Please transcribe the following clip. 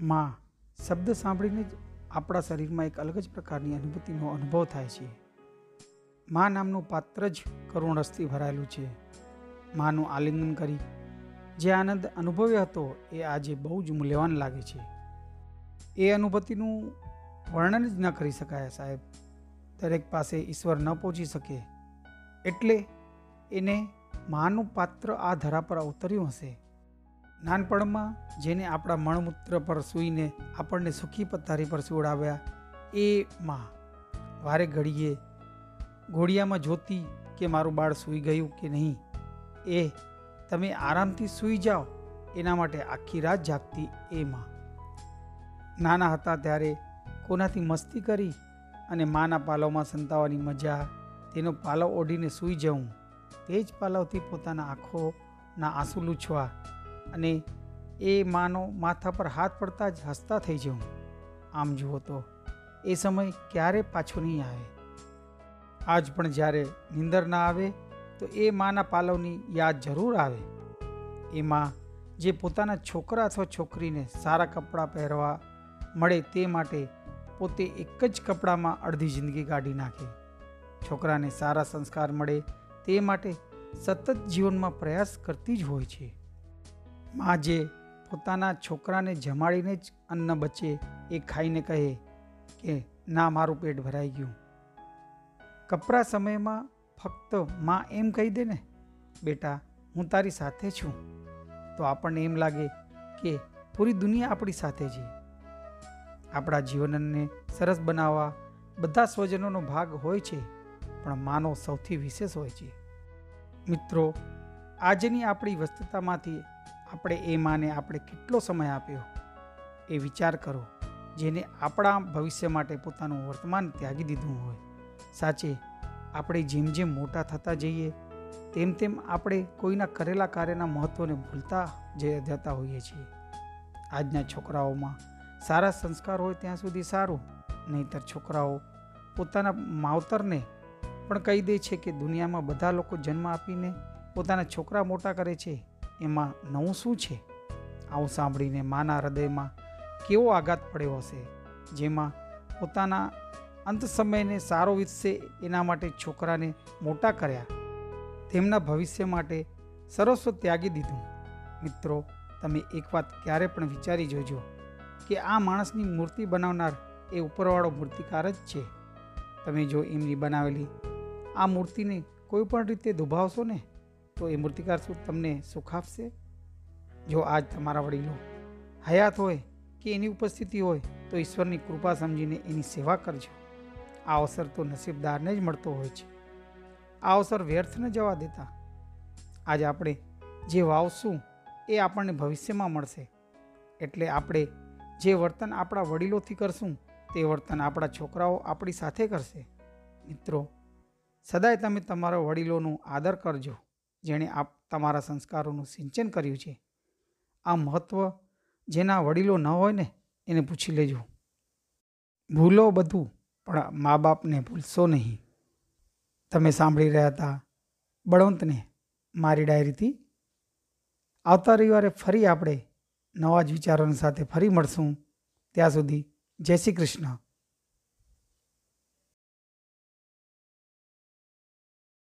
માં શબ્દ સાંભળીને જ આપણા શરીરમાં એક અલગ જ પ્રકારની અનુભૂતિનો અનુભવ થાય છે. માં નામનું પાત્ર જ કરુણ રસથી ભરાયેલું છે. માનું આલિંગન કરી જે આનંદ અનુભવ્યો હતો એ આજે બહુ જ મૂલ્યવાન લાગે છે. એ અનુભૂતિનું વર્ણન જ ન કરી શકાય સાહેબ. દરેક પાસે ઈશ્વર ન પહોંચી શકે. એટલે એને માનું પાત્ર આ ધરા પર અવતર્યું હશે. નાનપણમાં જેને આપણા મણમૂત્ર પર સૂઈને આપણને સુખી પથારી પર સુવડાવ્યા, એ માં. વારે ઘડીએ ઘોડિયામાં જોતી કે મારું બાળ સૂઈ ગયું કે નહીં, એ તમે આરામથી સૂઈ જાઓ, એના માટે આખી રાત જાગતી એ માં. નાના હતા ત્યારે કોનાથી મસ્તી કરી અને માના પાલવમાં સંતાવાની મજા, તેનો પાલવ ઓઢીને સૂઈ જવું તે જ પાલવથી પોતાના આંખોના આંસુ લૂછવા અને એ માનો માથા પર હાથ પડતા જ હસતા થઈ જવું આમ જુઓ તો, એ સમય ક્યારે પાછો નહીં આવે? આજ પણ જ્યારે નીંદર ના આવે, તો એ માના પાલવની યાદ જરૂર આવે. એમાં જે પોતાના છોકરા અથવા છોકરીને સારા કપડાં પહેરવા મળે તે માટે પોતે એક જ કપડામાં અડધી જિંદગી કાઢી નાખે. છોકરાને સારા સંસ્કાર મળે તે માટે સતત જીવનમાં પ્રયાસ કરતી જ હોય છે. માં જે પોતાના છોકરાને જમાડીને જ અન્ન બચે એ ખાઈને કહે કે, ના, મારું પેટ ભરાઈ ગયું. કપરા સમયમાં ફક્તમાં એમ કહી દે ને, બેટા, હું તારી સાથે છું. તો આપણને એમ લાગે કે, પૂરી દુનિયા આપણી સાથે છે. આપણા જીવનને સરસ બનાવવા બધા સ્વજનોનો ભાગ હોય છે, પણ માનો સૌથી વિશેષ હોય છે. મિત્રો, આજની આપણી વસ્તુતામાંથી આપણે એ માને આપણે કેટલો સમય આપ્યો એ વિચાર કરો. જેને આપણા ભવિષ્ય માટે પોતાનું વર્તમાન ત્યાગી દીધું હોય. સાચે, આપણે જેમ જેમ મોટા થતા જઈએ, તેમ તેમ આપણે કોઈના કરેલા કાર્યના મહત્ત્વને ભૂલતા જતા હોઈએ છીએ. આજના છોકરાઓમાં સારા સંસ્કાર હોય ત્યાં સુધી સારું, નહીંતર છોકરાઓ પોતાના માવતરને પણ કહી દે છે કે દુનિયામાં બધા લોકો જન્મ આપીને પોતાના છોકરા મોટા કરે છે. એમાં નવું શું છે? આવું સાંભળીને માના હૃદયમાં કેવો આઘાત પડ્યો હશે? જેમાં પોતાના અંત સમયને સારો વીતશે એના માટે છોકરાને મોટા કર્યા. તેમના ભવિષ્ય માટે સર્વસ્વ ત્યાગી દીધું. મિત્રો, તમે એક વાત ક્યારે પણ વિચારી જોજો કે આ માણસની મૂર્તિ બનાવનાર એ ઉપરવાળો મૂર્તિકાર જ છે. તમે જો એમની બનાવેલી આ મૂર્તિને કોઈ પણ રીતે દુભાવશો ને? તો એ મૂર્તિકાર શું તમને સુખ આપશે? જો આજ તમારા વડીલો હયાત હોય કે એની ઉપસ્થિતિ હોય, તો ઈશ્વરની કૃપા સમજીને એની સેવા કરજો. આ અવસર તો નસીબદારને જ મળતો હોય છે. આ અવસર વ્યર્થ ન જવા દેતા. આજે આપણે જે વાવશું એ આપણને ભવિષ્યમાં મળશે. એટલે આપણે જે વર્તન આપણા વડીલોથી કરશું, તે વર્તન આપણા છોકરાઓ આપણી સાથે કરશે. મિત્રો, સદાય તમે તમારા વડીલોનું આદર કરજો. જેણે આપ તમારા સંસ્કારોનું સિંચન કર્યું છે. આ મહત્ત્વ જેના વડીલો ન હોય ને, એને પૂછી લેજો. ભૂલો બધું, પણ મા બાપને ભૂલશો નહીં. તમે સાંભળી રહ્યા હતા બળવંતને મારી ડાયરીથી. આવતા રવિવારે ફરી આપણે નવા જ વિચારોની સાથે ફરી મળશું. ત્યાં સુધી જય શ્રી કૃષ્ણ.